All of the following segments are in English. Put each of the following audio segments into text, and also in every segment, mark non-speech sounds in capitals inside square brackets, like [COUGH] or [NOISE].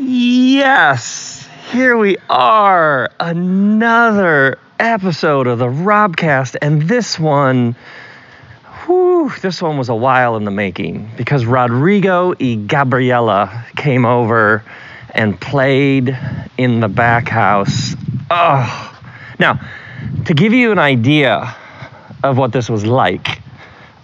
Yes, here we are. Another episode of the Robcast, and this one, whew, this one was a while in the making because Rodrigo y Gabriela came over and played in the back house. Oh, now to give you an idea of what this was like.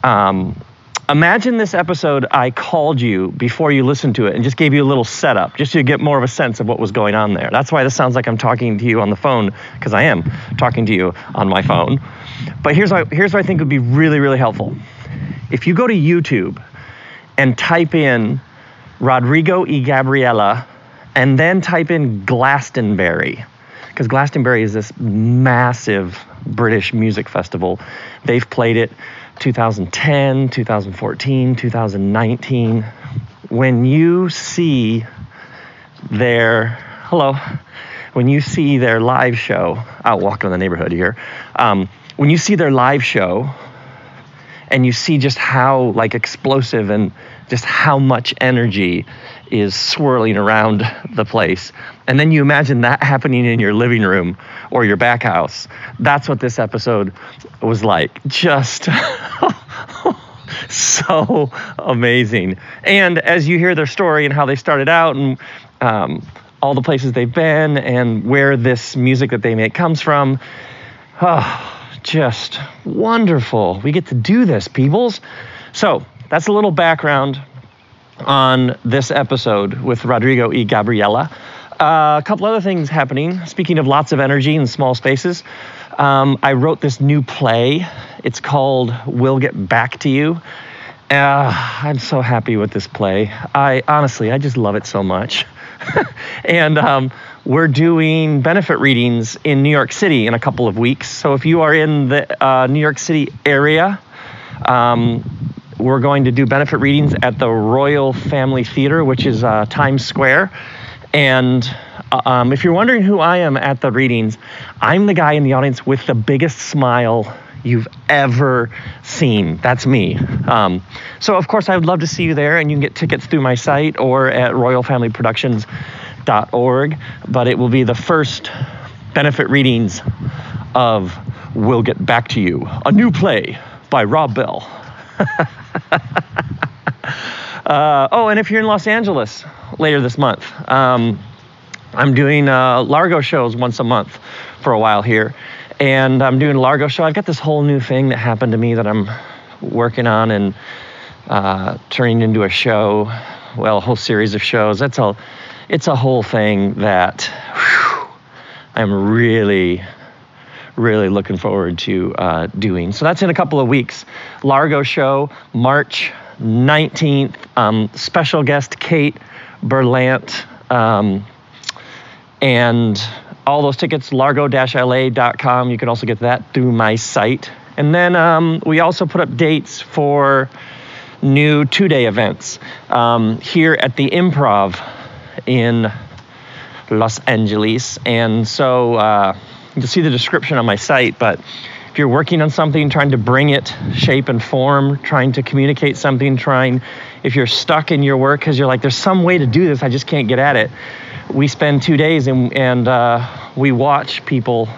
Um, imagine this episode I called you before you listened to it and just gave you a little setup, just to get more of a sense of what was going on there. That's why this sounds like I'm talking to you on the phone, because I am talking to you on my phone. But here's what, here's what I think would be really, really helpful. If you go to YouTube and type in Rodrigo y Gabriela and then type in Glastonbury, because Glastonbury is this massive British music festival. They've played it 2010, 2014, 2019. When you see their, hello, when you see their live show, out walking in the neighborhood here, um, when you see their live show and you see just how like explosive and just how much energy is swirling around the place. And then you imagine that [LAUGHS] happening in your living room or your back house. That's what this episode was like. Just [LAUGHS] so amazing. And as you hear their story and how they started out and um, all the places they've been and where this music that they make comes from, oh, just wonderful. We get to do this, peoples. So that's a little background on this episode with Rodrigo y Gabriela. Uh, a couple other things happening. Speaking of lots of energy in small spaces, um, I wrote this new play. It's called We'll Get Back to You. Uh, I'm so happy with this play. I honestly, I just love it so much. [LAUGHS] and um, we're doing benefit readings in New York City in a couple of weeks. So if you are in the uh, New York City area, um, we're going to do benefit readings at the Royal Family Theater, which is uh, Times Square. And uh, um, if you're wondering who I am at the readings, I'm the guy in the audience with the biggest smile you've ever seen. That's me. Um, so, of course, I would love to see you there, and you can get tickets through my site or at royalfamilyproductions.org. But it will be the first benefit readings of We'll Get Back to You, a new play by Rob Bell. [LAUGHS] uh, oh, and if you're in Los Angeles later this month, um, I'm doing uh, Largo shows once a month for a while here. And I'm doing Largo show. I've got this whole new thing that happened to me that I'm working on and uh, turning into a show. Well, a whole series of shows. That's a, it's a whole thing that whew, I'm really really looking forward to uh, doing. So that's in a couple of weeks. Largo show, March 19th. Um, special guest Kate Berlant. Um, and all those tickets, largo-la.com. You can also get that through my site. And then um, we also put up dates for new two-day events um, here at the Improv in Los Angeles. And so uh, You'll see the description on my site, but if you're working on something, trying to bring it shape and form, trying to communicate something, trying, if you're stuck in your work because you're like, there's some way to do this, I just can't get at it. We spend two days and, and uh, we watch people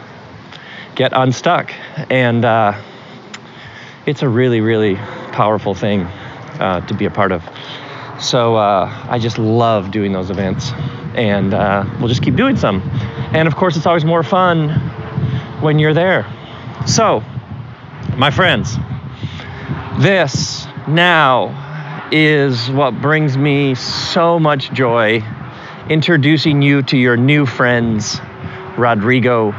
get unstuck. And uh, it's a really, really powerful thing uh, to be a part of. So uh, I just love doing those events, and uh, we'll just keep doing some. And of course, it's always more fun when you're there. So, my friends, this now is what brings me so much joy introducing you to your new friends, Rodrigo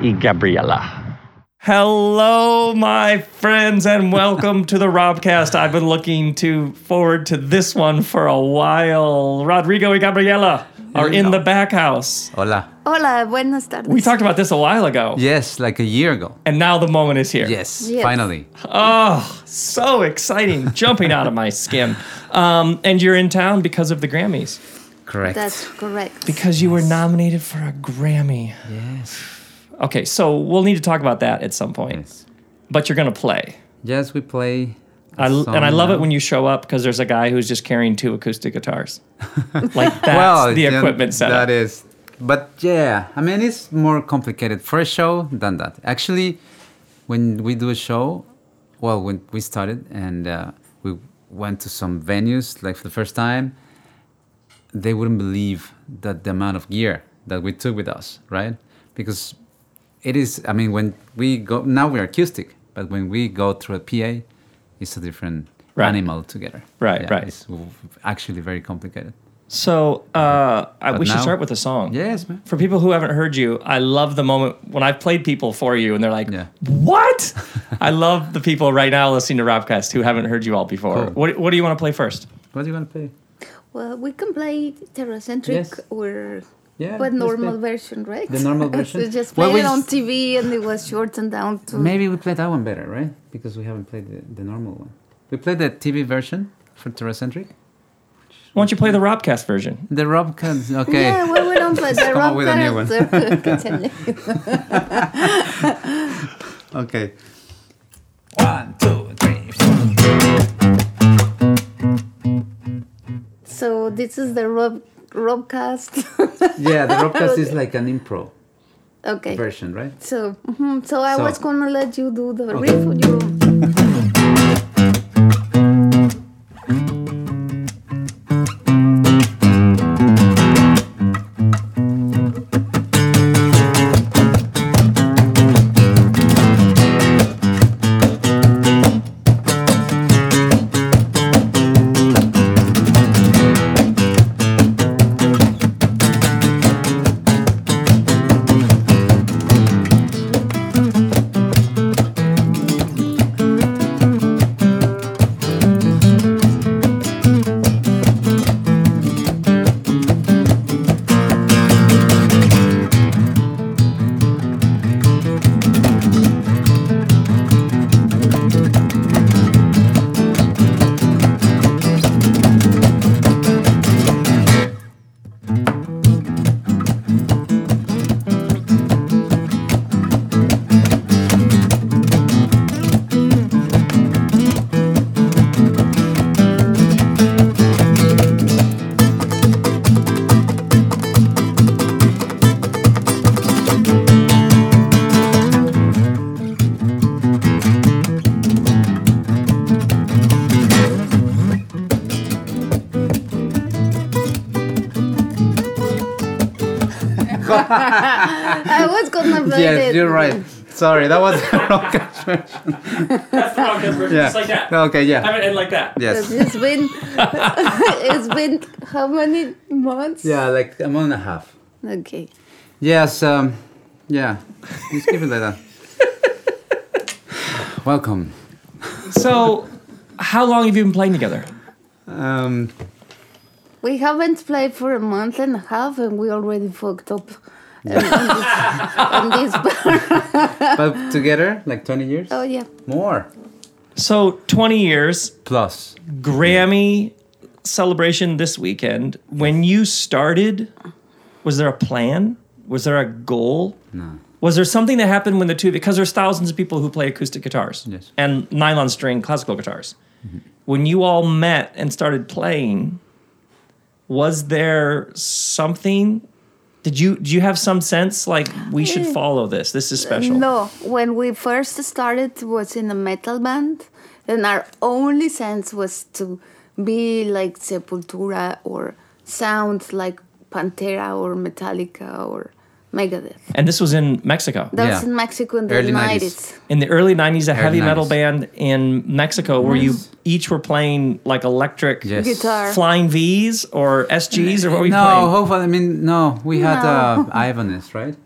y Gabriela. Hello, my friends, and welcome to the Robcast. I've been looking to forward to this one for a while. Rodrigo y Gabriela are in the back house. Hola. Hola, buenas tardes. We talked about this a while ago, Yes, like a year ago. and now the moment is here. Yes, Yes. finally. Oh, so exciting, jumping out of my skin. Um, and you're in town because of the Grammys, Correct. That's correct. because you were nominated for a Grammy. yes. Okay, so we'll need to talk about that at some point. Yes. But you're gonna play. Yes, we play I, and I love now. it when you show up because there's a guy who's just carrying two acoustic guitars. [LAUGHS] like that's well, the equipment setup. That is, but yeah, I mean, it's more complicated for a show than that. Actually, when we do a show, well, when we started and uh, we went to some venues, like for the first time, they wouldn't believe that the amount of gear that we took with us, right? Because it is, I mean, when we go, now we're acoustic, but when we go through a PA, it's a different Right. animal together. Right, Yeah, right. It's actually very complicated. So uh, I, But we should start with a song. Yes, man. For people who haven't heard you, I love the moment when I've played people for you and they're like, Yeah. "What?" [LAUGHS] I love the people right now listening to Robcast who haven't heard you all before. Cool. What, what do you want to play first? What do you want to play? Well, we can play Terracentric Yes. or Yeah, but normal play. version, right? The normal [LAUGHS] version? so just Well, it on TV and it was shortened down to. Maybe we play that one better, right? Because we haven't played the, the normal one. We played the TV version for Terracentric. Why don't you play the Robcast version? The Robcast, okay. Yeah, well, we don't play [LAUGHS] the come rock with a new one. [LAUGHS] one. Okay. One, two, three, four. so this is the Rob Robcast. Yeah, the Robcast is [LAUGHS] like an impro okay. version, right? So, mhm, so I So- was gonna let you do the Okay. riff. You. Sorry, that was [LAUGHS] the Robcast version. That's the wrong version, Yeah. just like that. Okay, yeah. Have it end like that. Yes. It's been it's been how many months? Yeah, like a month and a half. Okay. Yes, um, yeah. Just keep it like that. [LAUGHS] Welcome. So, how long have you been playing together? Um, We haven't played for a month and a half, and we already fucked up. [LAUGHS] on this, on this bar. [LAUGHS] but together, like 20 years? Oh yeah. More. So, 20 years, Plus. Grammy celebration this weekend. When you started, was there a plan? Was there a goal? No. Was there something that happened when the two because there's thousands of people who play acoustic guitars Yes. and nylon string classical guitars. When you all met and started playing, was there something? Did you do you have some sense like we should mm. follow this? This is special. No, when we first started was in a metal band, and our only sense was to be like Sepultura or sound like Pantera or Metallica or Megadeth. And this was in Mexico. That was Yeah. in Mexico in the Early 90s. 90s. in the early 90s a heavy metal 90s. band in Mexico where you each were playing like electric Yes. Guitar. flying V's or SGs or what were you No, playing? hopefully, I mean, no. We had No. uh, Ibanez, right?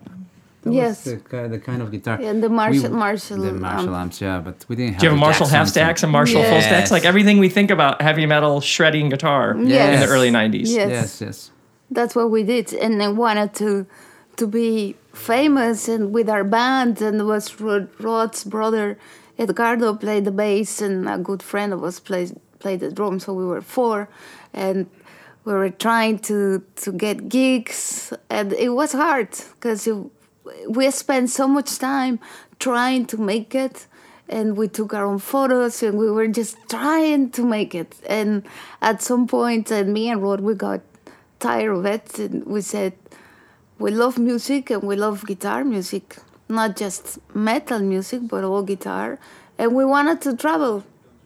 That was Yes. The, ki- the kind of guitar. And the Marshall- We- Marshall, The Marshall um, amps, yeah, but we didn't have Do you have a Marshall half stacks and Marshall full stacks? Yes. Like everything we think about heavy metal shredding guitar in Yes. the early 90s. Yes. Yes, yes. That's what we did, and I wanted to to be famous and with our band. And was Rod, Rod's brother Edgardo played the bass, and a good friend of us played played the drums. So we were four, and we were trying to to get gigs, and it was hard because we spent so much time trying to make it, and we took our own photos and we were just trying to make it. And at some point, and me and Rod, we got tired of it, and we said, we love music and we love guitar music, not just metal music, but all guitar. And we wanted to travel,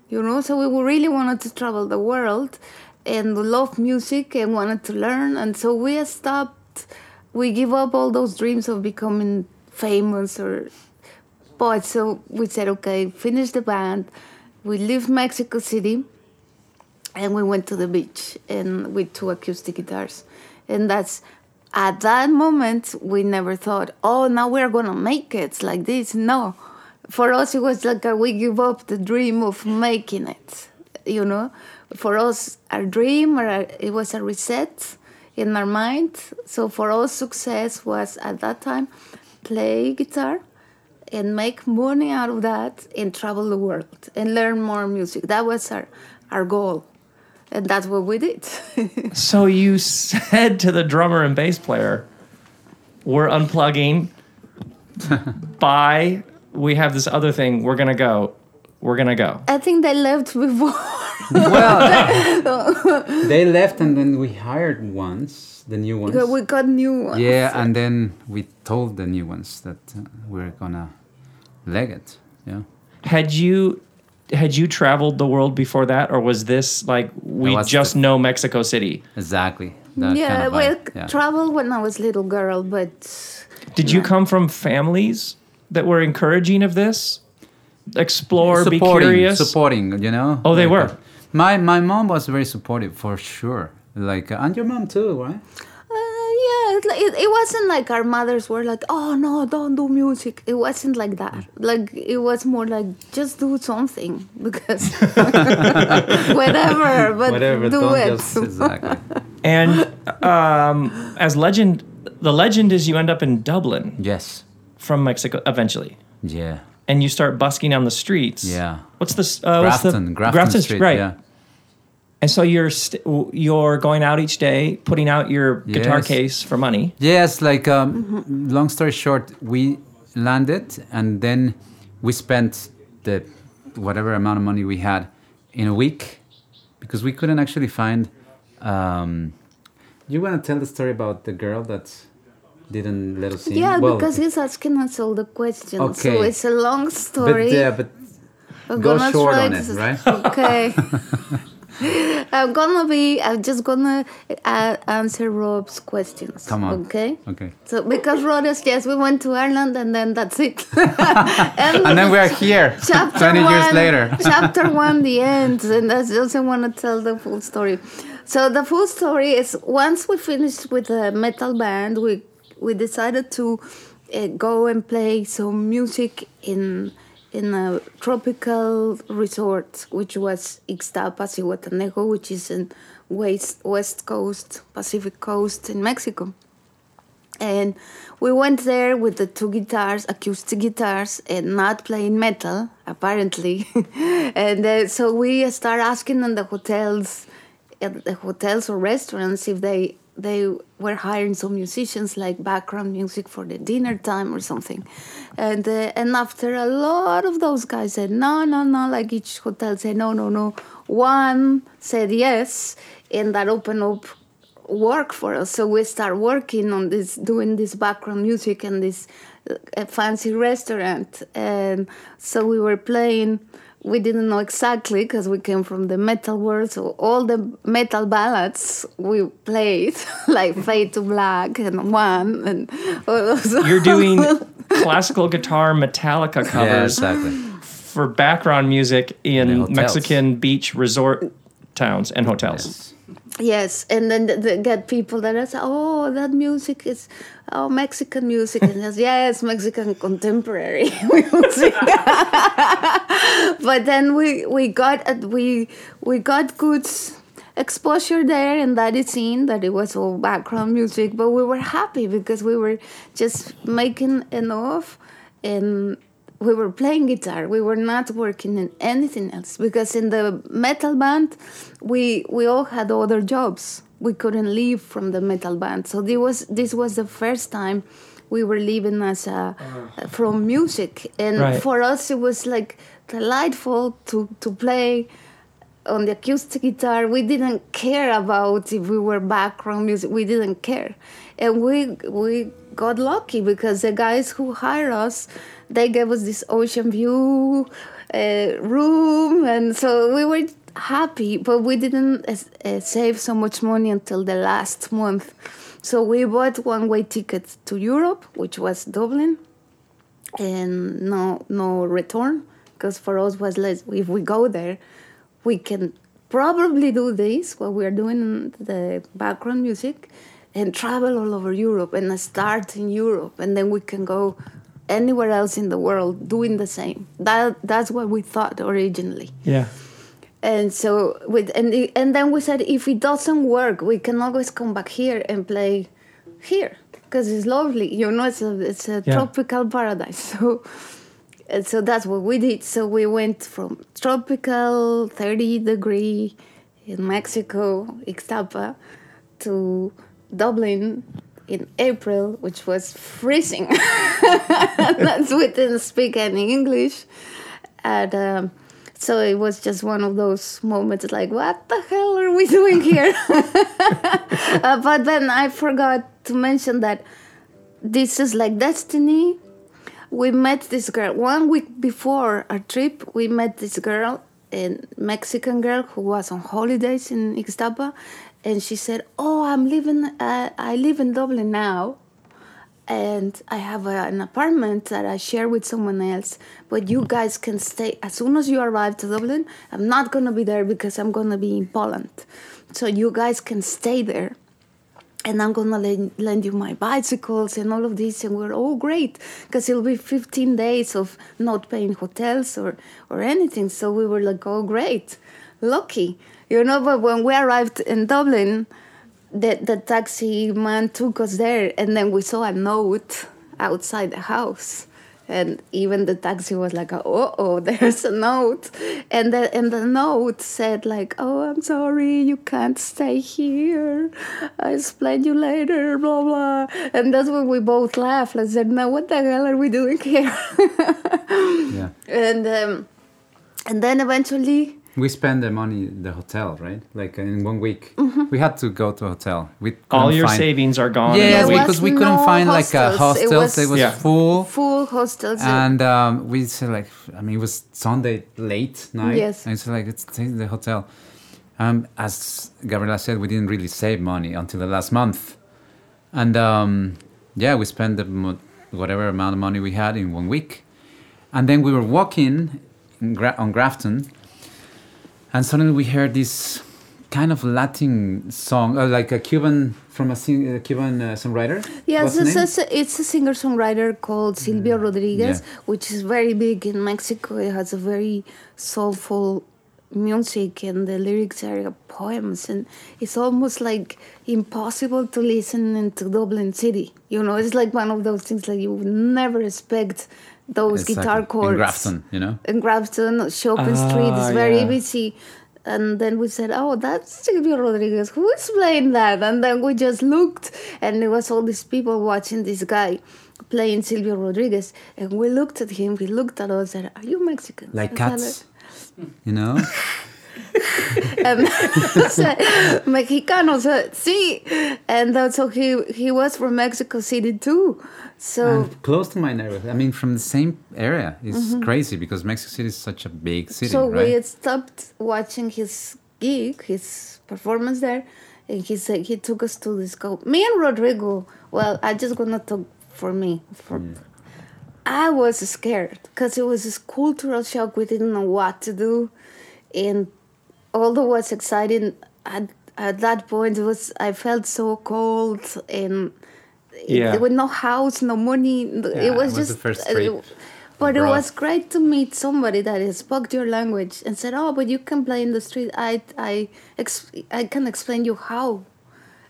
you know, so we really wanted to travel the world and love music and wanted to learn. And so we stopped, we give up all those dreams of becoming famous or but so we said, okay, finish the band. We left Mexico City and we went to the beach and with two acoustic guitars. And that's at that moment we never thought, oh now we're gonna make it like this. No. For us it was like a, we give up the dream of making it. You know? For us our dream or our, it was a reset in our mind. So for us success was at that time play guitar and make money out of that and travel the world and learn more music. That was our, our goal. And that's what we did. [LAUGHS] So you said to the drummer and bass player, "We're unplugging. [LAUGHS] Bye. We have this other thing. We're gonna go. We're gonna go." I think they left before. Well, [LAUGHS] they left and then we hired ones, the new ones. we got new ones. Yeah, and then we told the new ones that uh, we're gonna leg it. Yeah. Had you had you traveled the world before that, or was this like we was just the- know Mexico City? Exactly. That yeah, kind of we vibe, yeah. traveled when I was little girl, but Did you come from families that were encouraging of this? Explore, be supporting, curious. supporting. You know. Oh, they Like, were? uh, my my mom was very supportive for sure. Like, uh, and your mom too, right? Yeah, it, it, it wasn't like our mothers were like, oh no, don't do music. It wasn't like that. Like, it was more like, just do something [LAUGHS] because [LAUGHS] whatever, but Whatever. do it. just exactly. [LAUGHS] And um, as legend, the legend is you end up in Dublin yes. from Mexico eventually, Yeah. and you start busking on the streets. Yeah. What's this? Uh, what's Grafton, the Grafton, Street. right? Yeah. And so you're st- you're going out each day, putting out your guitar Yes. case for money. Yes, like um, long story short, we landed and then we spent the whatever amount of money we had in a week because we couldn't actually find. Um, you want to tell the story about the girl that didn't let us in? Yeah, Well, because he's asking us all the questions. So Okay. it's a long story. but story. yeah, but I'm go gonna short try on it, right? [LAUGHS] Okay. [LAUGHS] [LAUGHS] I'm gonna be. I'm just gonna uh, answer Rob's questions. come on. Okay. Okay. So because Rob is yes, we went to Ireland and then that's it. [LAUGHS] And then we are here, [LAUGHS] chapter 20 years later. chapter one, the end, and I also want to tell the full story. So the full story is once we finished with the metal band, we we decided to uh, go and play some music in in a tropical resort, which was Ixtapa, Zihuatanejo, which is in west west coast, Pacific coast in Mexico. And we went there with the two guitars, acoustic guitars, and not playing metal, apparently. [LAUGHS] and uh, so we start asking in the hotels, at the hotels or restaurants, if they they were hiring some musicians like background music for the dinner time or something. And uh, and after a lot of those guys said no, no, no, like each hotel said no, no, no. One said yes, and that opened up work for us. So we start working on this, doing this background music and this uh, fancy restaurant. And so we were playing. We didn't know exactly because we came from the metal world. So all the metal ballads we played, [LAUGHS] like Fade to Black and One, and all those. You're [LAUGHS] doing classical guitar Metallica Yeah, covers exactly. for background music in In. Mexican beach resort towns and hotels. Yes. Yes, and then th- they get people that are say, "Oh, that music is oh Mexican music," and yes, Mexican contemporary [LAUGHS] music. [LAUGHS] but then we we got uh, we we got good exposure there, and that is seen that it was all background music. But we were happy because we were just making enough, and we were playing guitar. We were not working in anything else because in the metal band, we we all had other jobs. We couldn't leave from the metal band. So this was this was the first time we were living as a, uh-huh. from music, and Right. for us it was like delightful to to play on the acoustic guitar. We didn't care about if we were background music. We didn't care, and we we got lucky because the guys who hired us, they gave us this ocean view uh, room, and so we were happy. But we didn't uh, uh, save so much money until the last month. So we bought one-way tickets to Europe, which was Dublin, and no no return because for us was less if we go there we can probably do this what we are doing the background music and travel all over europe and start in europe and then we can go anywhere else in the world doing the same that that's what we thought originally Yeah. and so with and and then we said if it doesn't work we can always come back here and play here because it's lovely you know it's a it's a Yeah. tropical paradise [LAUGHS] so and so that's what we did so we went from tropical 30 degree in mexico ixtapa to dublin in april which was freezing. [LAUGHS] That's we didn't speak any english. And um, so it was just one of those moments like what the hell are we [LAUGHS] doing here? [LAUGHS] Uh, but then i forgot to mention that this is like destiny. We met this girl one week before our trip we met this girl a mexican girl who was on holidays in ixtapa and she said oh i'm living uh, i live in dublin now and I have a, an apartment that I share with someone else. But you guys can stay as soon as you arrive to Dublin. I'm not gonna be there because I'm gonna be in Poland, so you guys can stay there. And I'm gonna lend, lend you my bicycles and all of this, and we're all great because it'll be 15 days of not paying hotels or or anything. So we were like, oh great, lucky, you know. But when we arrived in Dublin, the, the taxi man took us there and then we saw a note outside the house and even the taxi was like oh oh [LAUGHS] there's a note and the and the note said like oh i'm sorry you can't stay here i'll explain you later blah blah and that's when we both laughed and said now what the hell are we doing here [LAUGHS] Yeah. and um, and then eventually We spent the money in the hotel, right? Like in one week, Mm-hmm. we had to go to a hotel. We All your find- savings are gone. Yeah, in a week. because we couldn't no find like a hostels. It hostel. was- It was Yeah. full. full hostels And um, we said like, I mean, it was Sunday late night. Yes. And so like, let's the hotel. Um, as Gabriela said, we didn't really save money until the last month, and um, yeah, we spent the mo- whatever amount of money we had in one week, and then we were walking in Gra- on Grafton, and suddenly we heard this kind of Latin song, uh, like a Cuban from a, sing- a Cuban uh, songwriter. Yes, it's, it's a, it's a singer songwriter called Silvio Rodriguez, yeah. which is very big in Mexico. It has a very soulful music, and the lyrics are poems, and it's almost like impossible to listen into Dublin City. You know, it's like one of those things that you would never expect those Exactly. guitar chords in Grafton, you know. in Grafton, Shopping Street is Ah, very yeah. busy. And then we said, oh, that's Silvio Rodriguez. Who is playing that? And then we just looked, and there was all these people watching this guy playing Silvio Rodriguez. And we looked at him, he looked at us, and said, are you Mexican? Like cats, you know. [LAUGHS] [LAUGHS] and said, Mexicanos, uh, sí. And uh, so he, he was from Mexico City too. So and close to my neighborhood. I mean, from the same area. It's crazy because Mexico City is such a big city. So right? we had stopped watching his gig, his performance there, and he said he took us to this go. Me and Rodrigo. Well, I just gonna talk for me. For I was scared because it was this cultural shock. We didn't know what to do, and although it was exciting, at at that point it was I felt so cold and. Yeah. There was no house, no money. it it was was the just first uh, trip but it was great to meet somebody that spoke your language and said, "Oh, but you can play in the street. I I ex- I can explain you how,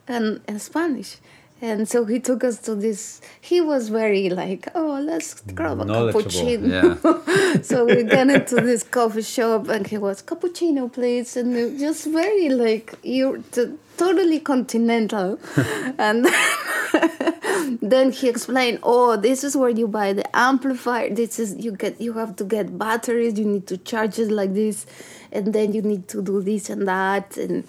and in Spanish." And so he took us to this. He was very like, "Oh, let's grab a cappuccino." yeah. [LAUGHS] so we [LAUGHS] got into this coffee shop, and he was cappuccino, please, and just very like you're totally continental, [LAUGHS] and then he explained, "Oh, this is where you buy the amplifier. This is you get you have to get batteries. You need to charge it like this, and then you need to do this and that, and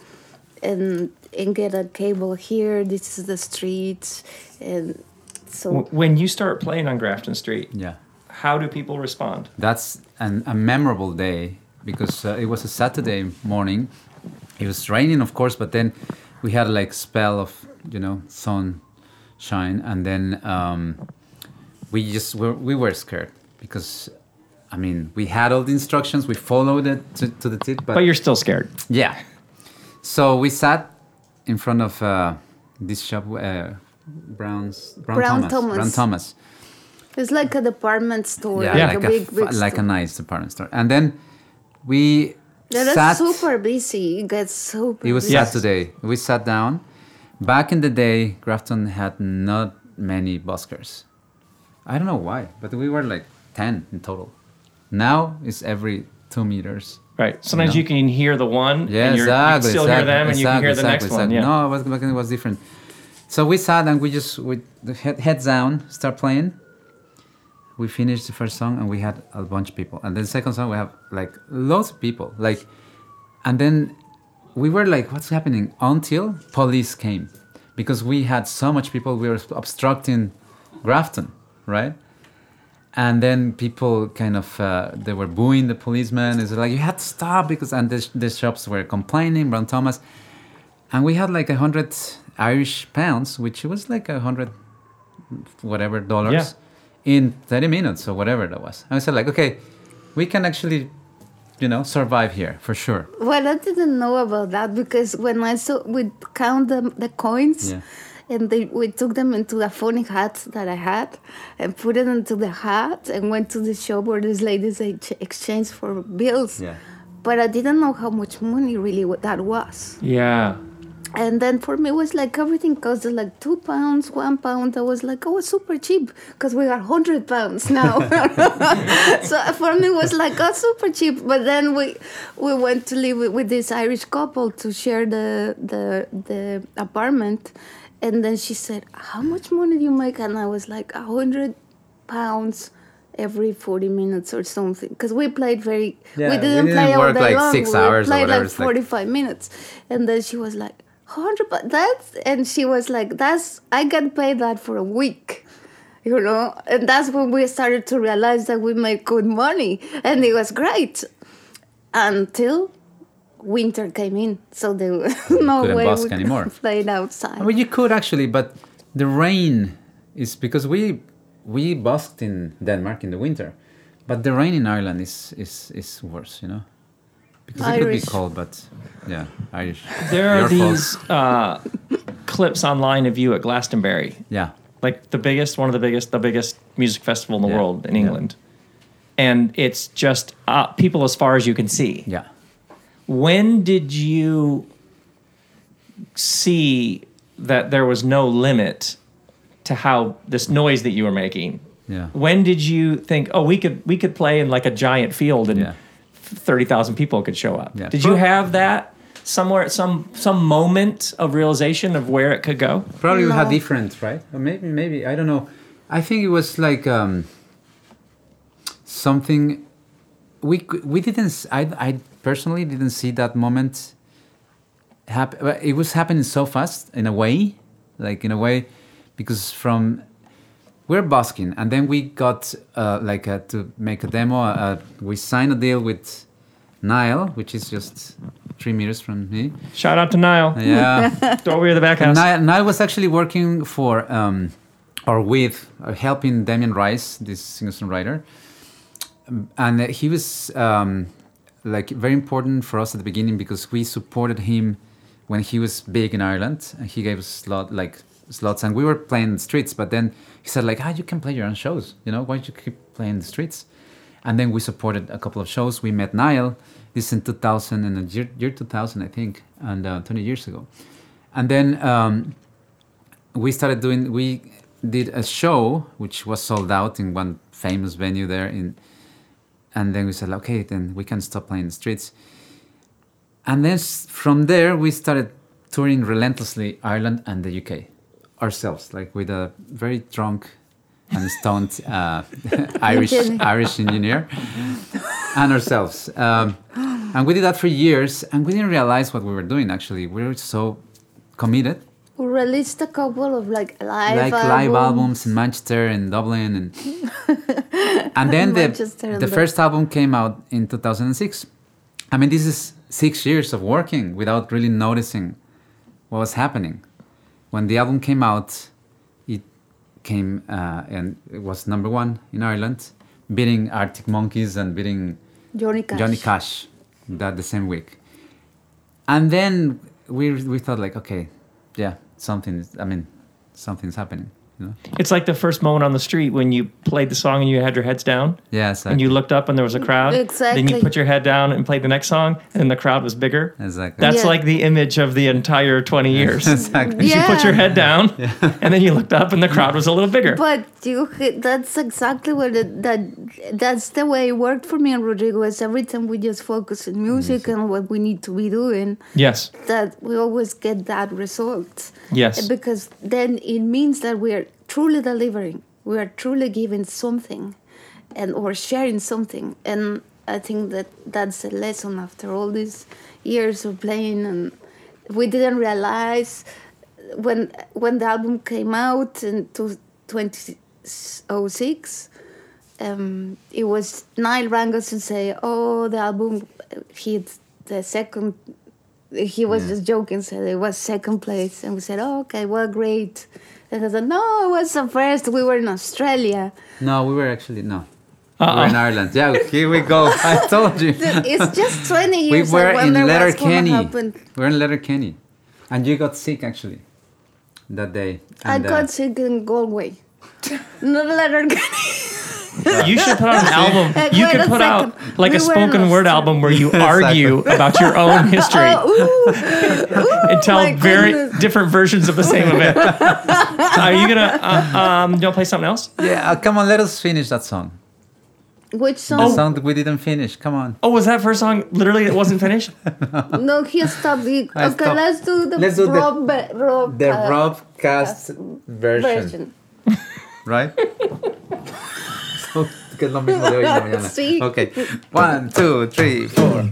and and get a cable here. This is the street, and so When you start playing on Grafton Street, Yeah. how do people respond? That's an, a memorable day because uh, it was a Saturday morning. It was raining, of course, but then we had like spell of you know sunshine, and then um, we just were, we were scared because I mean we had all the instructions, we followed it to, to the tip, but, But you're still scared. yeah. So we sat in front of uh, this shop, uh, Brown's Brown, Brown Thomas. Thomas. Brown Thomas. it's like a department store, Yeah, like like, a a, big, f- big like a nice department store. And then we That sat. super busy. It gets super. It was busy. Saturday. We sat down. Back in the day, Grafton had not many buskers. I don't know why, but we were like ten in total. Now it's every two meters. Right. Sometimes No. you can hear the one, Yeah, and you're, you can still exactly, hear them, and you can hear the exactly, next one. Yeah. No, it was, it was different. So we sat and we just we the head, heads down, start playing. We finished the first song and we had a bunch of people, and then second song we have like lots of people, like, and then we were like, what's happening? Until police came, because we had so much people, we were obstructing Grafton, right? And then people kind of uh, they were booing the policeman. It's like you had to stop because and the, the shops were complaining. Brown Thomas, and we had like a hundred Irish pounds, which was like a hundred whatever dollars in thirty minutes or whatever that was. And I said like, okay, we can actually, you know, survive here for sure. Well, I didn't know about that because when I saw we count the, the coins, Yeah. And they, we took them into a funny hat that I had, and put it into the hat, and went to the shop where these ladies ex- exchanged for bills. Yeah. But I didn't know how much money really wa- that was. Yeah. And then for me, it was like everything costed like two pounds, one pound. I was like, oh, it's super cheap because we are 100 pounds now. [LAUGHS] so for me, it was like, oh, super cheap. But then we we went to live with, with this Irish couple to share the, the, the apartment. And then she said, how much money do you make? And I was like, A 100 pounds every 40 minutes or something. Because we played very Yeah, we we didn't didn't play all day like long. six we hours or played whatever, like it's like- 45 minutes. And then she was like 100 but that's and she was like that's i get paid that for a week you know? And that's when we started to realize that we make good money. And it was great. Until winter came in so there was [LAUGHS] no Couldn't way busk we could anymore. [LAUGHS] play outside Well, you could actually, but the rain is because we we busked in Denmark in the winter, but the rain in Ireland is is is worse, you know, because it could be cold, but yeah, Irish. There are these uh, clips online of you at Glastonbury, Yeah, like the biggest, one of the biggest, the biggest music festival in the Yeah. world in Yeah. England, and it's just uh, people as far as you can see. yeah. When did you see that there was no limit to how this noise that you were making? Yeah. When did you think, oh, we could we could play in like a giant field and Yeah. thirty thousand people could show up? Yeah. Did you have that somewhere at some some moment of realization of where it could go? Probably we had different, right? Or maybe, maybe I don't know. I think it was like um, something we we didn't. I I personally didn't see that moment. Happen. It was happening so fast in a way, like in a way, because from we're busking, and then we got uh, like uh to make a demo. Uh, we signed a deal with Niall, which is just three meters from me. Shout out to Niall. Yeah. [LAUGHS] Over to the back And house. Niall, Niall was actually working for, um, or with, uh, helping Damien Rice, this singer-songwriter, Um, and he was um, like very important for us at the beginning because we supported him when he was big in Ireland. And he gave us slot like slots, and we were playing the streets. But then he said like, "Ah, you can play your own shows. You know, why don't you keep playing the streets?" And then we supported a couple of shows. We met Niall. This in 2000 in the year, year 2000, I think, and uh, 20 years ago. And then um, we started doing. We did a show which was sold out in one famous venue there in. And then we said, okay, then we can stop playing the streets. And then from there we started touring relentlessly Ireland and the UK, ourselves, like with a very drunk and stoned uh, [LAUGHS] Irish Engineer. Irish engineer, and ourselves. Um, and we did that for years, and we didn't realize what we were doing. Actually, we were so committed. We released a couple of like live like albums. live albums in Manchester and Dublin and [LAUGHS] and then Manchester the the first album came out in 2006. I mean this is 6 years of working without really noticing what was happening. When the album came out it came uh, and it was number 1 in Ireland beating Arctic Monkeys and beating Johnny Cash. Johnny Cash that the same week. And then we we thought like okay, yeah, something I mean something's happening, you know. It's like the first moment on the street when you played the song and you had your heads down. Yes, And you looked up and there was a crowd. Exactly. Then you put your head down and played the next song, and the crowd was bigger. exactly. That's Yeah. like the image of the entire 20 years. [LAUGHS] exactly. Yeah. You put your head down, [LAUGHS] and then you looked up, and the crowd was a little bigger. But you, that's exactly what it, that that's the way it worked for me and Rodrigo. Is every time we just focus on music and what we need to be doing, yes, that we always get that result. yes. Because then it means that we are truly delivering. We are truly giving something, and or sharing something. And I think that that's a lesson after all these years of playing, and we didn't realize when when the album came out in two- 2006. Um, it was Niall Rangos to say, "Oh, the album hit the second he was just joking, said it was second place, and we said, "Oh, okay, well, great." And I said, "No, it was the first. We were in Australia. No, we were actually no. We were Uh-oh. in Ireland. Yeah, here we go. [LAUGHS] I told you. It's just [LAUGHS] twenty we years. were I in wonder what's gonna Letterkenny. We were in Letterkenny, and you got sick actually that day. I And, uh, got sick in Galway, [LAUGHS] not Letterkenny. [LAUGHS] You should put out an album. Hey, You could a put out like We a spoken word Australia. album where you [LAUGHS] argue about your [LAUGHS] own history Oh, ooh, ooh, and tell very goodness. different versions of the same event. Are you gonna uh, um? You want to play something else? yeah, uh, come on, let us finish that song. Which song? The song? song that we didn't finish. Come on. Oh, was that first song literally it wasn't finished? No, he stopped. He, okay, stopped. let's do the Let's do the- Rob, Be- Rob, The Rob Cast version, version. right? Que es lo mismo de hoy en la mañana. [LAUGHS] Sí. Okay. One, two, three, four.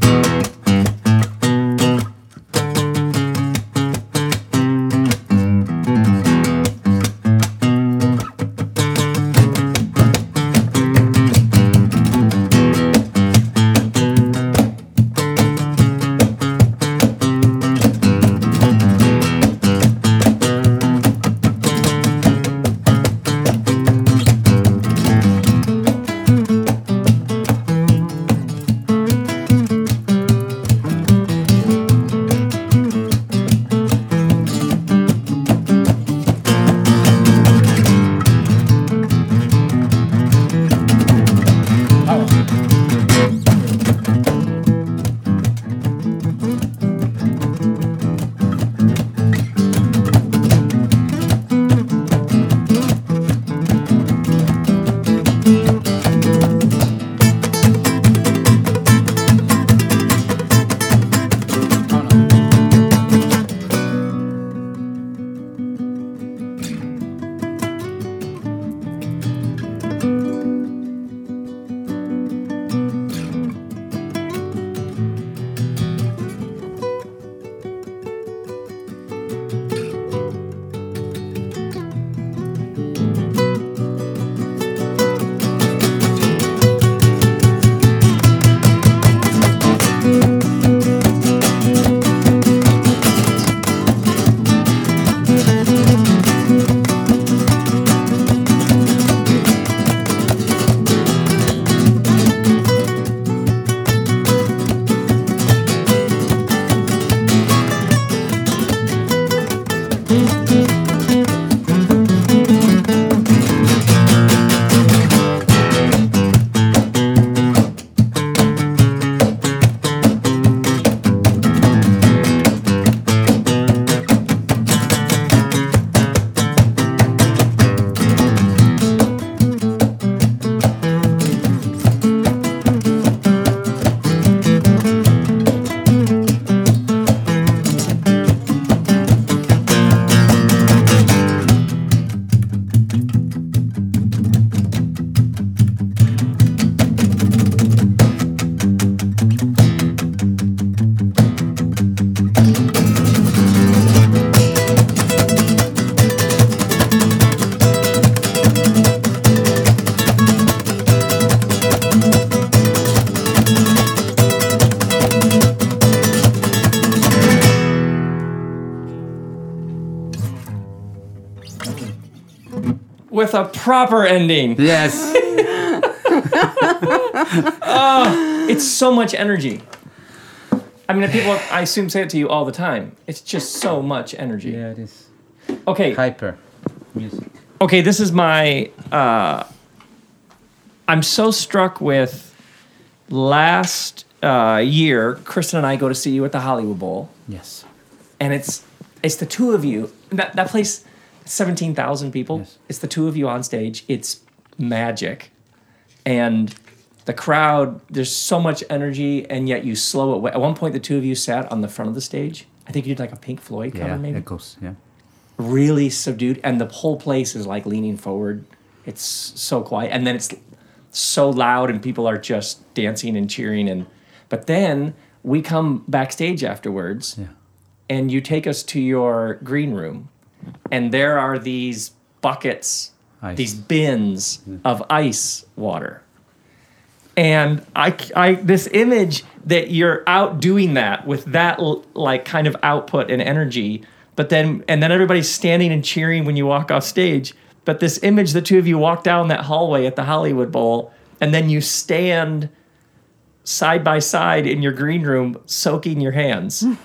Proper ending. Yes. oh, [LAUGHS] It's so much energy. I mean, people, I assume, say it to you all the time. It's just so much energy. yeah, it is. Okay, Hyper music. okay. This is my. Uh, I'm so struck with last uh, year. Kristen and I go to see you at the Hollywood Bowl, Yes. and it's it's the two of you. That that place, seventeen thousand people. Yes. It's the two of you on stage. It's magic, and the crowd. There's so much energy, and yet you slow it. At one point, the two of you sat on the front of the stage. I think you did like a Pink Floyd cover, Yeah, maybe. echoes. Yeah. Really subdued, and the whole place is like leaning forward. It's so quiet, and then it's so loud, and people are just dancing and cheering. And but then we come backstage afterwards Yeah. and you take us to your green room and there are these buckets Ice. these bins mm. of ice water and I, I this image that you're out doing that with that like kind of output and energy but then and then everybody's standing and cheering when you walk off stage but this image the two of you walk down that hallway at the hollywood bowl and then you stand side by side in your green room soaking your hands [LAUGHS]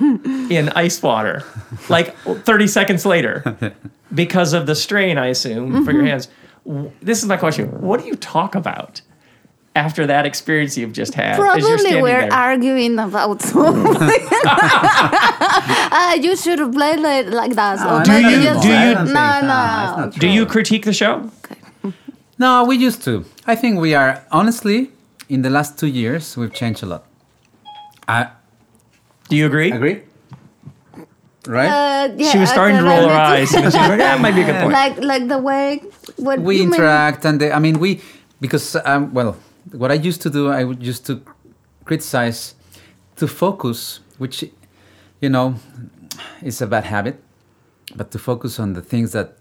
in ice water like 30 seconds later [LAUGHS] because of the strain i assume for your hands this is my question what do you talk about after that experience you've just had as you're Probably we're there? arguing about something. [LAUGHS] uh, you should have played like, like that. No, or do maybe you- do you- No, it's no. do you critique the show No, we used to. I think we are honestly in the last two years we've changed a lot. I do you agree agree. Right? Uh, yeah, she was starting to roll her eyes and she was like, that might be a good [LAUGHS] point Like, like the way what we you mean- interact and the, I mean we because um, well what I used to do I would used to criticize to focus which you know is a bad habit but to focus on the things that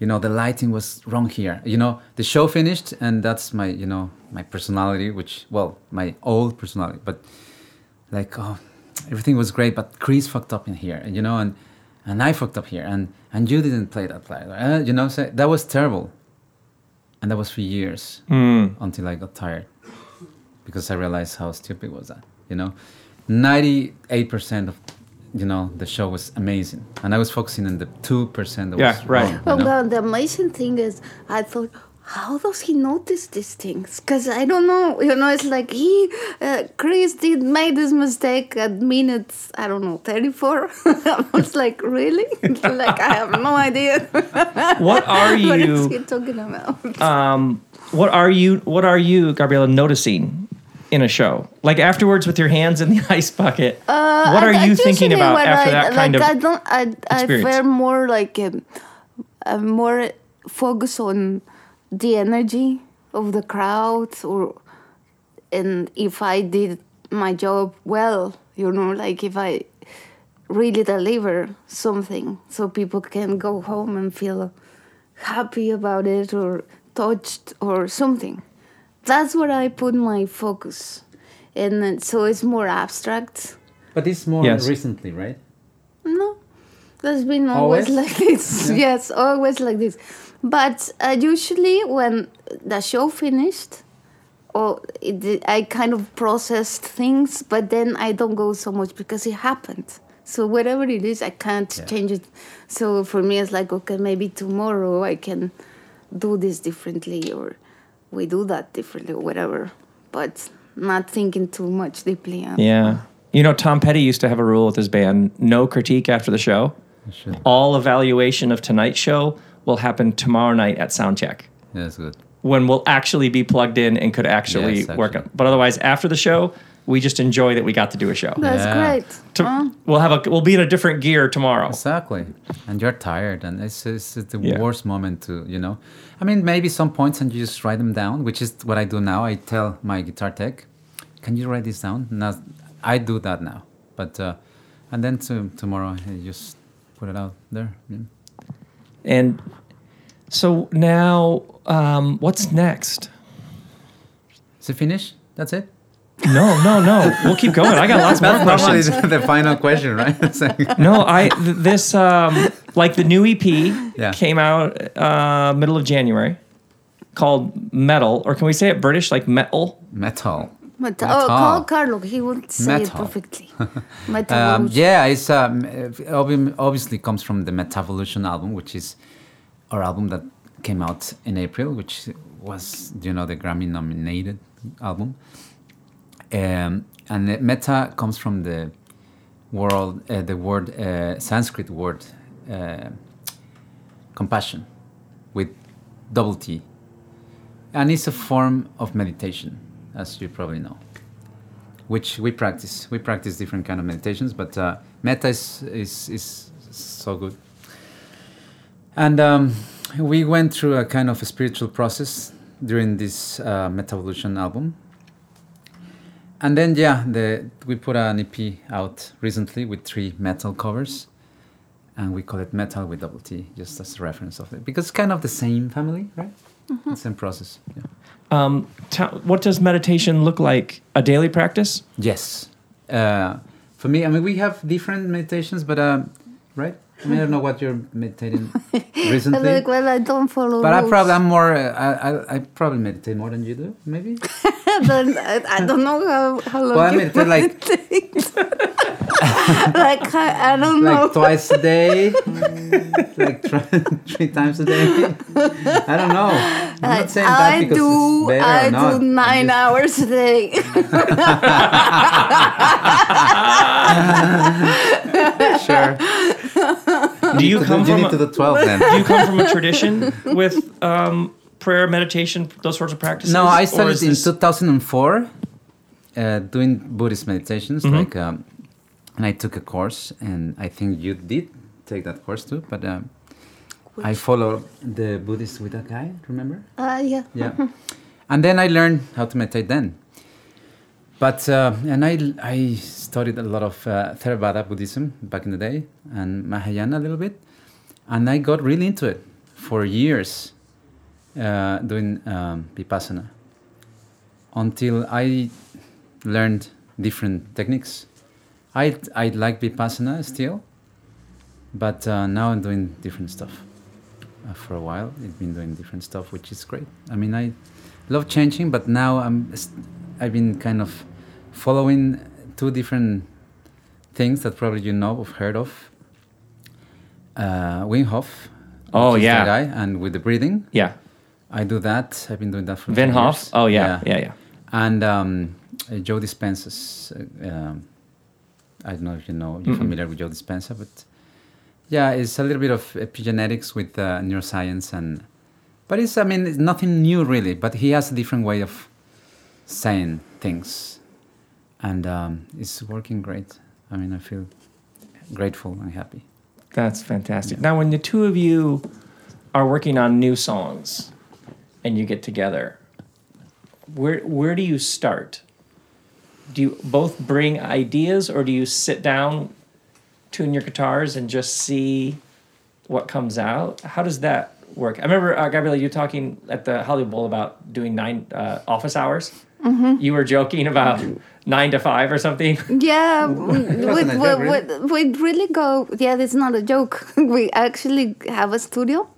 you know the lighting was wrong here. You know the show finished and that's my you know my personality which well my old personality but like oh everything was great but chris fucked up in here and you know and and i fucked up here and and you didn't play that play uh, you know so that was terrible. And that was for years until i got tired because i realized how stupid was that you know? 98% of you know the show was amazing and i was focusing on the 2% that Yeah, was right. wrong, you Well, know? the, the amazing thing is, I thought, how does he notice these things? Because I don't know. You know, it's like he, uh, Chris did made this mistake at minutes, I don't know, 34. [LAUGHS] I was like, really? [LAUGHS] like, I have no idea. [LAUGHS] what are what is you he talking about? um, what are you what are you gabriela noticing in a show. Like afterwards with your hands in the [LAUGHS] ice bucket. What are Uh, I- I you thinking about after I, that like, kind of I don't, I, I feel more like um, I'm more focus on the energy of the crowd, or and if I did my job well, you know, like if I really deliver something, so people can go home and feel happy about it or touched or something. That's where I put my focus, and so it's more abstract. but it's more Yes. recently right No, that's been always, Always? [LAUGHS] like this. [LAUGHS] Yes, always like this. But uh, usually when the show finished, or it, I kind of processed things, but then I don't go so much because it happened. So whatever it is, I can't Yeah. change it. So for me, it's like okay, maybe tomorrow I can do this differently, or we do that differently, or whatever. But not thinking too much deeply. on- yeah you know tom petty used to have a rule with his band no critique after the show should. all evaluation of tonight's show will happen tomorrow night at soundcheck yeah that's good when we'll actually be plugged in and could actually Yes, work actually. it. But otherwise, after the show, we just enjoy that we got to do a show. That's Yeah. great. To- Huh? we'll have a we'll be in a different gear tomorrow. Exactly. And you're tired, and it's, it's the Yeah. worst moment to, you know. I mean, maybe some points and you just write them down, which is what I do now. I tell my guitar tech, can you write this down? Now, I do that now. But, uh, and then to, tomorrow, I just put it out there. yeah. And so now, um, what's next? Is it finished? That's it? No, no, no. We'll keep going. I got lots more That's normally questions. the final question, right? [LAUGHS] No, I th- this um like the new EP Yeah. came out uh middle of January called Metal or can we say it British like metal? metal. But, Metal. oh, call Carlo. He would say it perfectly. [LAUGHS] Metal. Um, yeah, it's um, obviously comes from the Mettavolution album, which is our album that came out in April, which was you know the Grammy nominated album. Um, and metta comes from the world, uh, the word uh, Sanskrit word uh, compassion, with double T, and it's a form of meditation, as you probably know which we practice. We practice different kind of meditations, but uh, metta is, is is so good. And um, we went through a kind of a spiritual process during this uh, Mettavolution album. And then yeah, the we put an EP out recently with three metal covers, and we call it Metal with Double T, just as a reference of it, because it's kind of the same family, right? The same process. Yeah. Um ta- what does meditation look like? A daily practice? Yes. Uh, for me, I mean, we have different meditations, but um, right? I mean, I don't know what you're meditating I'm [LAUGHS] recently, like, well, I don't follow. but I probably I'm more. Uh, I, I I probably meditate more than you do, maybe. [LAUGHS] [LAUGHS] Then I, I don't know how, how long Well, I you meditate like [LAUGHS] like I, I don't know. like twice a day, [LAUGHS] like tr- three times a day. I don't know. I'm I, not saying that I because do it's better I or not. do nine just- hours a day. Sure. Do you come you from a, to the twelve then? do you come from a tradition with um prayer, meditation, those sorts of practices? No, I Or started in this- 2004 uh, doing Buddhist meditations. Mm-hmm. Like, um, and I took a course, and I think you did take that course too. But um, I follow the Buddhist with a guy. Remember? uh, yeah. Yeah. [LAUGHS] and then I learned how to meditate. Then, but uh, and I I studied a lot of uh, Theravada Buddhism back in the day and Mahayana a little bit, and I got really into it for years, uh, doing um, vipassana. Until I learned different techniques. I I like vipassana still, but uh, now I'm doing different stuff. Uh, for a while, I've been doing different stuff, which is great. I mean, I love changing, but now I'm I've been kind of following two different things that probably you know or heard of. Uh, Wim Hof. Oh, which is the yeah. guy, and with the breathing, Yeah. I do that. I've been doing that for Vin 10 Hof? years. Oh yeah, yeah, yeah. And um, Joe Dispenza's. Uh, um, I don't know if you know you're familiar with Joe Dispenza, but yeah, it's a little bit of epigenetics with uh, neuroscience and. But it's I mean it's nothing new really, but he has a different way of saying things, and um, it's working great. I mean I feel grateful and happy. That's fantastic. Now, when the two of you are working on new songs and you get together, where where do you start? Do you both bring ideas, or do you sit down, tune your guitars, and just see what comes out? How does that work? I remember uh, Gabriela, you talking at the Hollywood Bowl about doing nine uh, office hours. You were joking about nine to five or something. Yeah, we, [LAUGHS] we, wasn't a we, joke, really. we, we really go. Yeah, it's not a joke. [LAUGHS] we actually have a studio,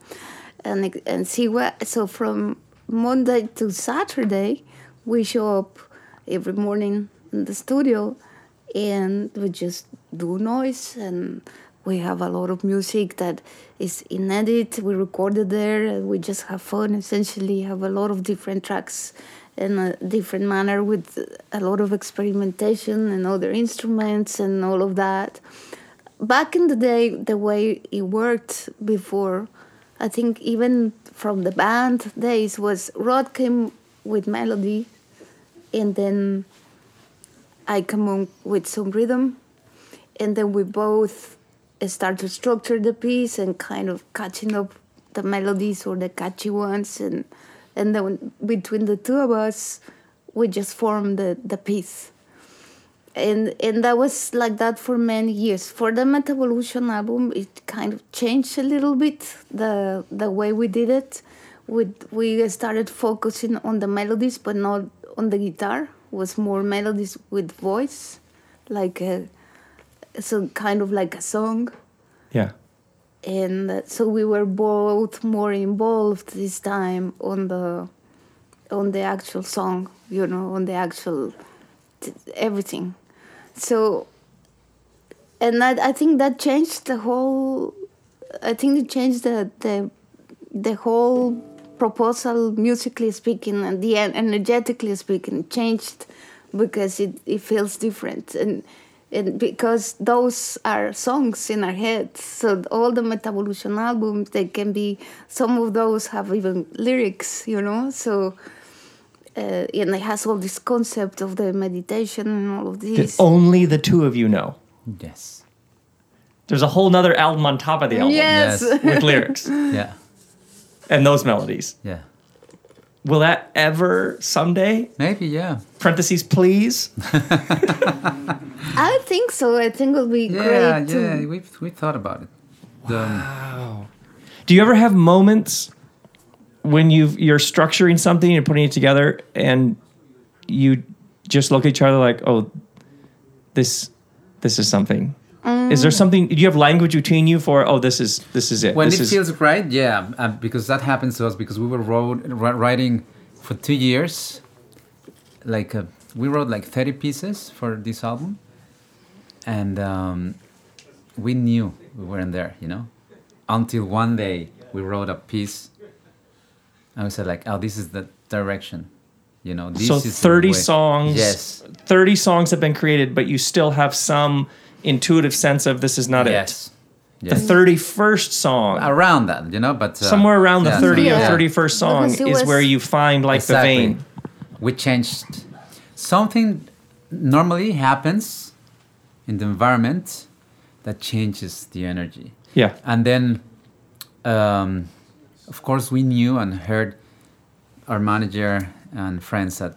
and and see what. So from Monday to Saturday, we show up every morning in the studio, and we just do noise and. We have a lot of music that is in edit. We recorded there. We just have fun. Essentially, have a lot of different tracks in a different manner with a lot of experimentation and other instruments and all of that. Back in the day, the way it worked before, I think even from the band days, was Rod came with melody, and then I come on with some rhythm, and then we both start to structure the piece and kind of catching up the melodies or the catchy ones and and then between the two of us we just form the, the piece and and that was like that for many years for the Mettavolution album it kind of changed a little bit the the way we did it we we started focusing on the melodies but not on the guitar It was more melodies with voice, like a, so kind of like a song. Yeah. and so we were both more involved this time on the on the actual song you know on the actual everything so and that, i think that changed the whole i think it changed the the, the whole proposal musically speaking and the energetically speaking changed because it, it feels different. And and because those are songs in our heads so all the Mettavolution albums they can be some of those have even lyrics you know? So uh, and it has all this concept of the meditation and all of That this only the two of you know. Yes. There's a whole nother album on top of the album yes, Yes. with lyrics [LAUGHS] Yeah. and those melodies. Yeah. Will that ever someday? Maybe. Yeah. Parentheses, please. i think so i think it'll be Yeah. great Yeah. to, We we thought about it. The, Do you ever have moments when you you're structuring something and putting it together and you just look at each other like, oh, this this is something. Is there something? Do you have language between you for? Oh, this is this is it. when this it is, feels right, yeah, uh, because that happens to us because we were wrote, ri- writing for two years. Like uh, we wrote like thirty pieces for this album, and um, we knew we weren't there, you know, until one day we wrote a piece, and we said like, oh, this is the direction, you know. This so is thirty way. songs. Yes. thirty songs have been created, but you still have some intuitive sense of this is not Yes. it. The thirty-first song. Around that, you know, but uh, Somewhere around the 30 Yeah. or 31st song is was- where you find like Exactly. the vein. We changed something normally happens in the environment that changes the energy. Yeah. And then, um, of course, we knew and heard our manager and friends that,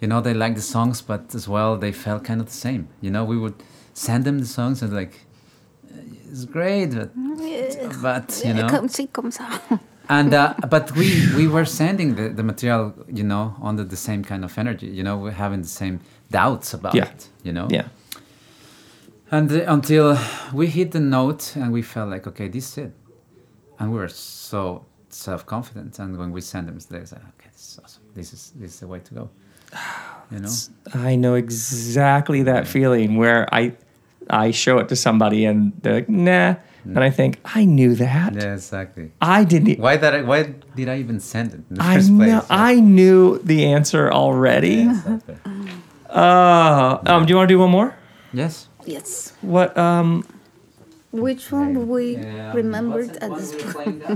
you know, they like the songs, but as well, they felt kind of the same. You know, we would send them the songs and like, it's great, but, but you know. Comme ci, comme ça. and uh, but we we were sending the, the material you know under the same kind of energy you know we're having the same doubts about Yeah. it you know Yeah. and uh, until we hit the note and we felt like okay this is it and we were so self-confident and when we send them they said okay this is awesome this is this is the way to go you know [SIGHS] I know exactly that feeling where I I show it to somebody and they're like, nah. And I think, I knew that. yeah exactly I didn't. why that why did i even send it in the I first know. place I knew the answer already. [LAUGHS] exactly. Uh, um, do you want to do one more? yes yes. What? Um, Which one we remembered at this point? [LAUGHS]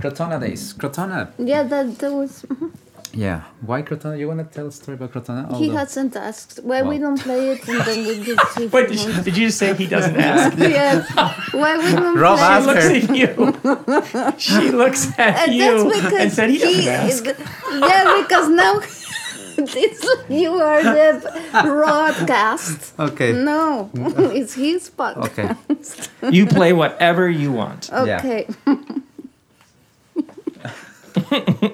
Krotona days. Krotona. Yeah, that, that was. Mm-hmm. Yeah. Why Krotona? You want to tell a story about Krotona? He Although- hasn't asked. Why we Well. don't play it and then we just see if wait, did you, did you just say he doesn't ask? [LAUGHS] Yes. Why we don't [LAUGHS] Rob play asked She looks at you. She looks at And you and said he doesn't ask. Yeah, because now [LAUGHS] it's, you are the broadcast. Okay. No, mm. [LAUGHS] it's his podcast. Okay. [LAUGHS] You play whatever you want. Okay. My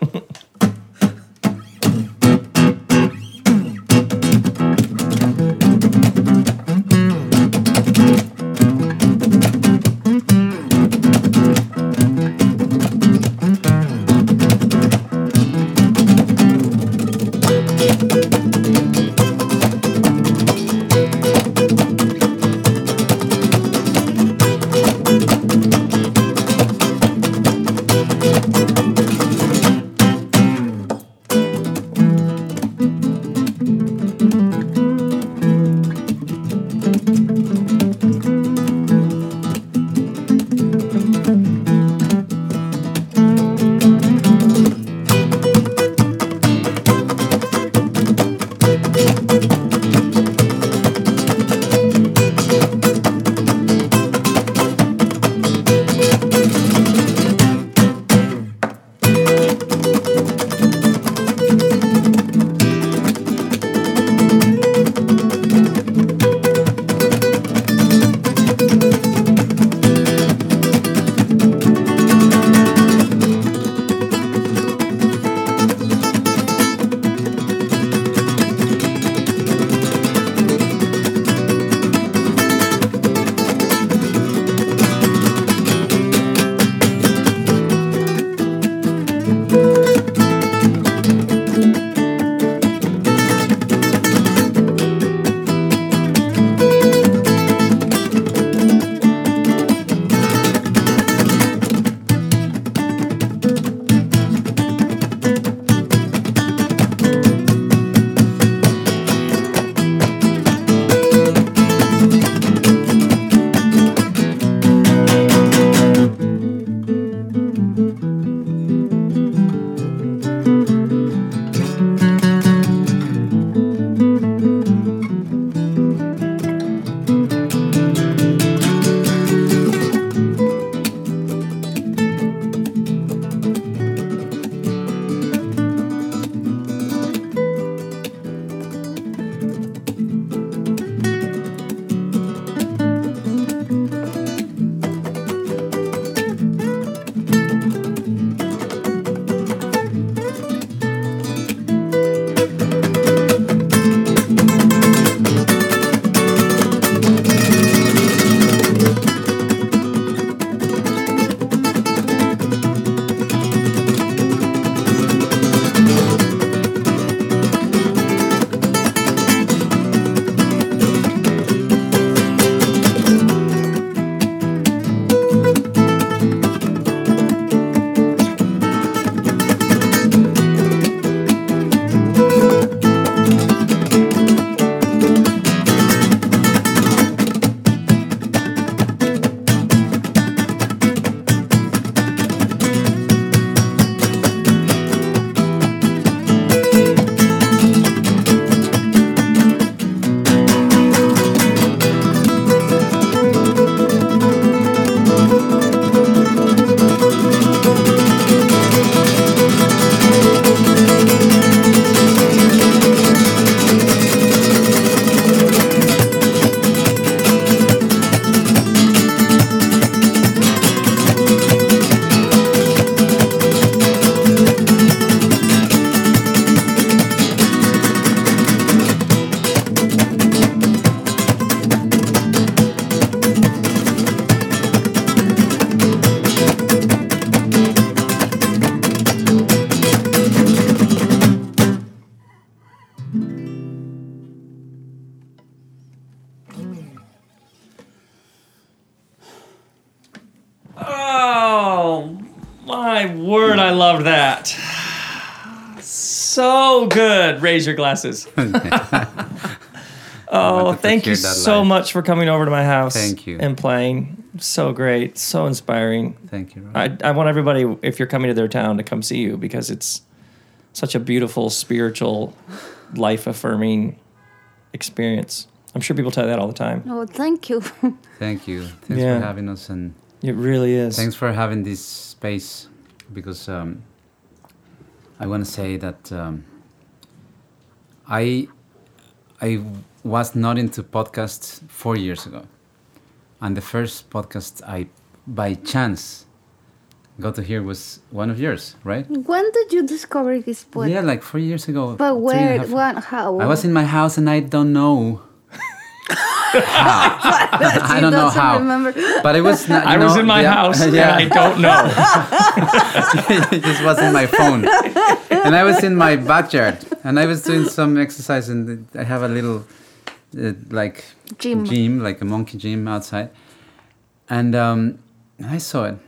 good. Raise your glasses. [LAUGHS] oh, [LAUGHS] thank you so live. much for coming over to my house. Thank you. And playing. So great. So inspiring. Thank you. Rob. I, I want everybody, if you're coming to their town, to come see you because it's such a beautiful, spiritual, life affirming experience. I'm sure people tell you that all the time. Oh, thank you. [LAUGHS] Thank you. Thanks Yeah. for having us and It really is. thanks for having this space because um, I want to say that um, I I was not into podcasts four years ago, and the first podcast I by chance got to hear was one of yours, right? when did you discover this podcast? yeah, like four years ago. but three where? half- What? How? I was in my house and I don't know. [LAUGHS] He [LAUGHS] I don't know doesn't how. Remember. But it was not. I you was in my yeah, house [LAUGHS] Yeah, and I don't know. it just was in my phone. And I was in my backyard and I was doing some exercise and I have a little uh, like Gym. gym, like a monkey gym outside. And um, I saw it.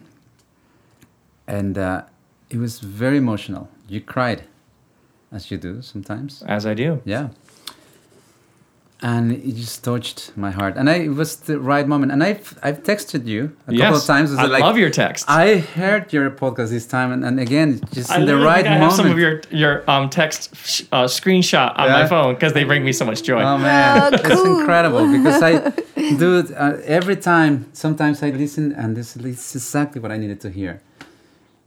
And uh, it was very emotional. You cried, as you do sometimes. As I do. Yeah. And it just touched my heart. And I, it was the right moment. And I've, I've texted you a couple of times. It's I like, love your text. I heard your podcast this time, and, and again, just I in the right think I moment. have some of your your um, text sh- uh, screenshot on my phone because they bring me so much joy. oh man, Oh, it's incredible because I, [LAUGHS] dude, uh, every time, sometimes I listen, and this, this is exactly what I needed to hear.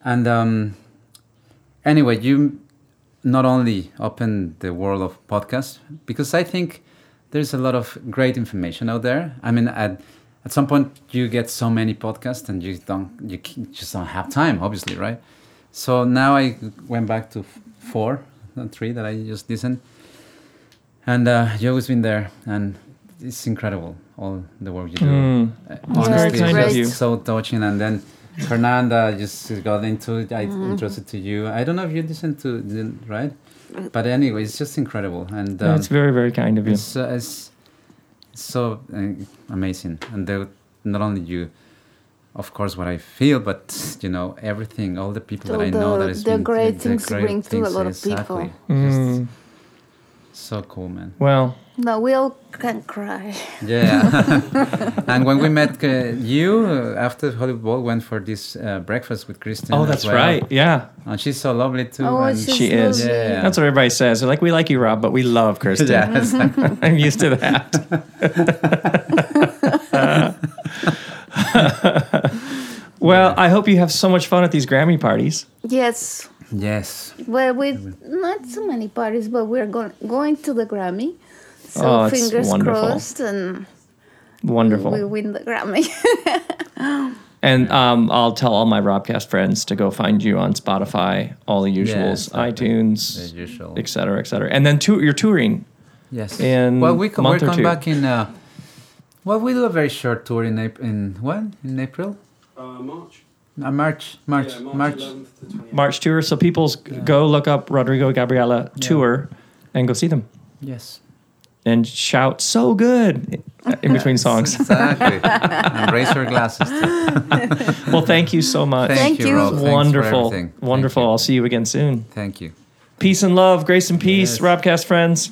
And um, anyway, you not only open the world of podcasts because I think there's a lot of great information out there. I mean, at at some point you get so many podcasts and you don't you just don't have time, obviously, right? So now I went back to four, not three that I just listened, and uh, you always been there, and it's incredible all the work you do. Mm. Uh, Honestly, it's so touching, and then. Fernanda just got into it. I Mm-hmm. entrusted to you. I don't know if you listened to the right, but anyway, it's just incredible, and um, That's very very kind of you. it's, uh, it's so uh, amazing. And the, not only you, of course, what I feel, but you know everything, all the people that So I know the- that has the been great the things great bring to a lot of people. exactly. Mm. Just so cool, man. Well, No, we all can cry. Yeah. [LAUGHS] and when we met uh, you uh, after Hollywood Bowl, went for this uh, breakfast with Kristen. oh, that's well. right. Yeah, And she's so lovely too. Oh, and she's She is. lovely. Yeah. that's what everybody says. They're like, we like you, Rob, but we love Kristen. [LAUGHS] yeah, [LAUGHS] exactly. I'm used to that. well, I hope you have so much fun at these Grammy parties. Yes. yes. Well, with not so many parties, but we're going going to the Grammy. So Oh, fingers wonderful. crossed, and Wonderful. we win the Grammy. [LAUGHS] And um, I'll tell all my Robcast friends to go find you on Spotify, all the usuals, Yes, iTunes, The usual. et cetera, et cetera. And then tou- you're touring. Yes. in well, we co- a we're coming back in. Uh, well, we do a very short tour in April. In when? In April? Uh, March. Uh, March. March. Yeah, March. March 11th to 28th. March tour. So people s- go look up Rodrigo Gabriela tour and go see them Yes. And shout so good in between [LAUGHS] songs. Exactly. [LAUGHS] and raise your glasses. Too. [LAUGHS] well, thank you so much. Thank, Thank you, you. Rob. Thanks for Wonderful. Thank Wonderful. I'll see you again soon. Thank you. Peace and love, grace and peace, Yes. Robcast friends.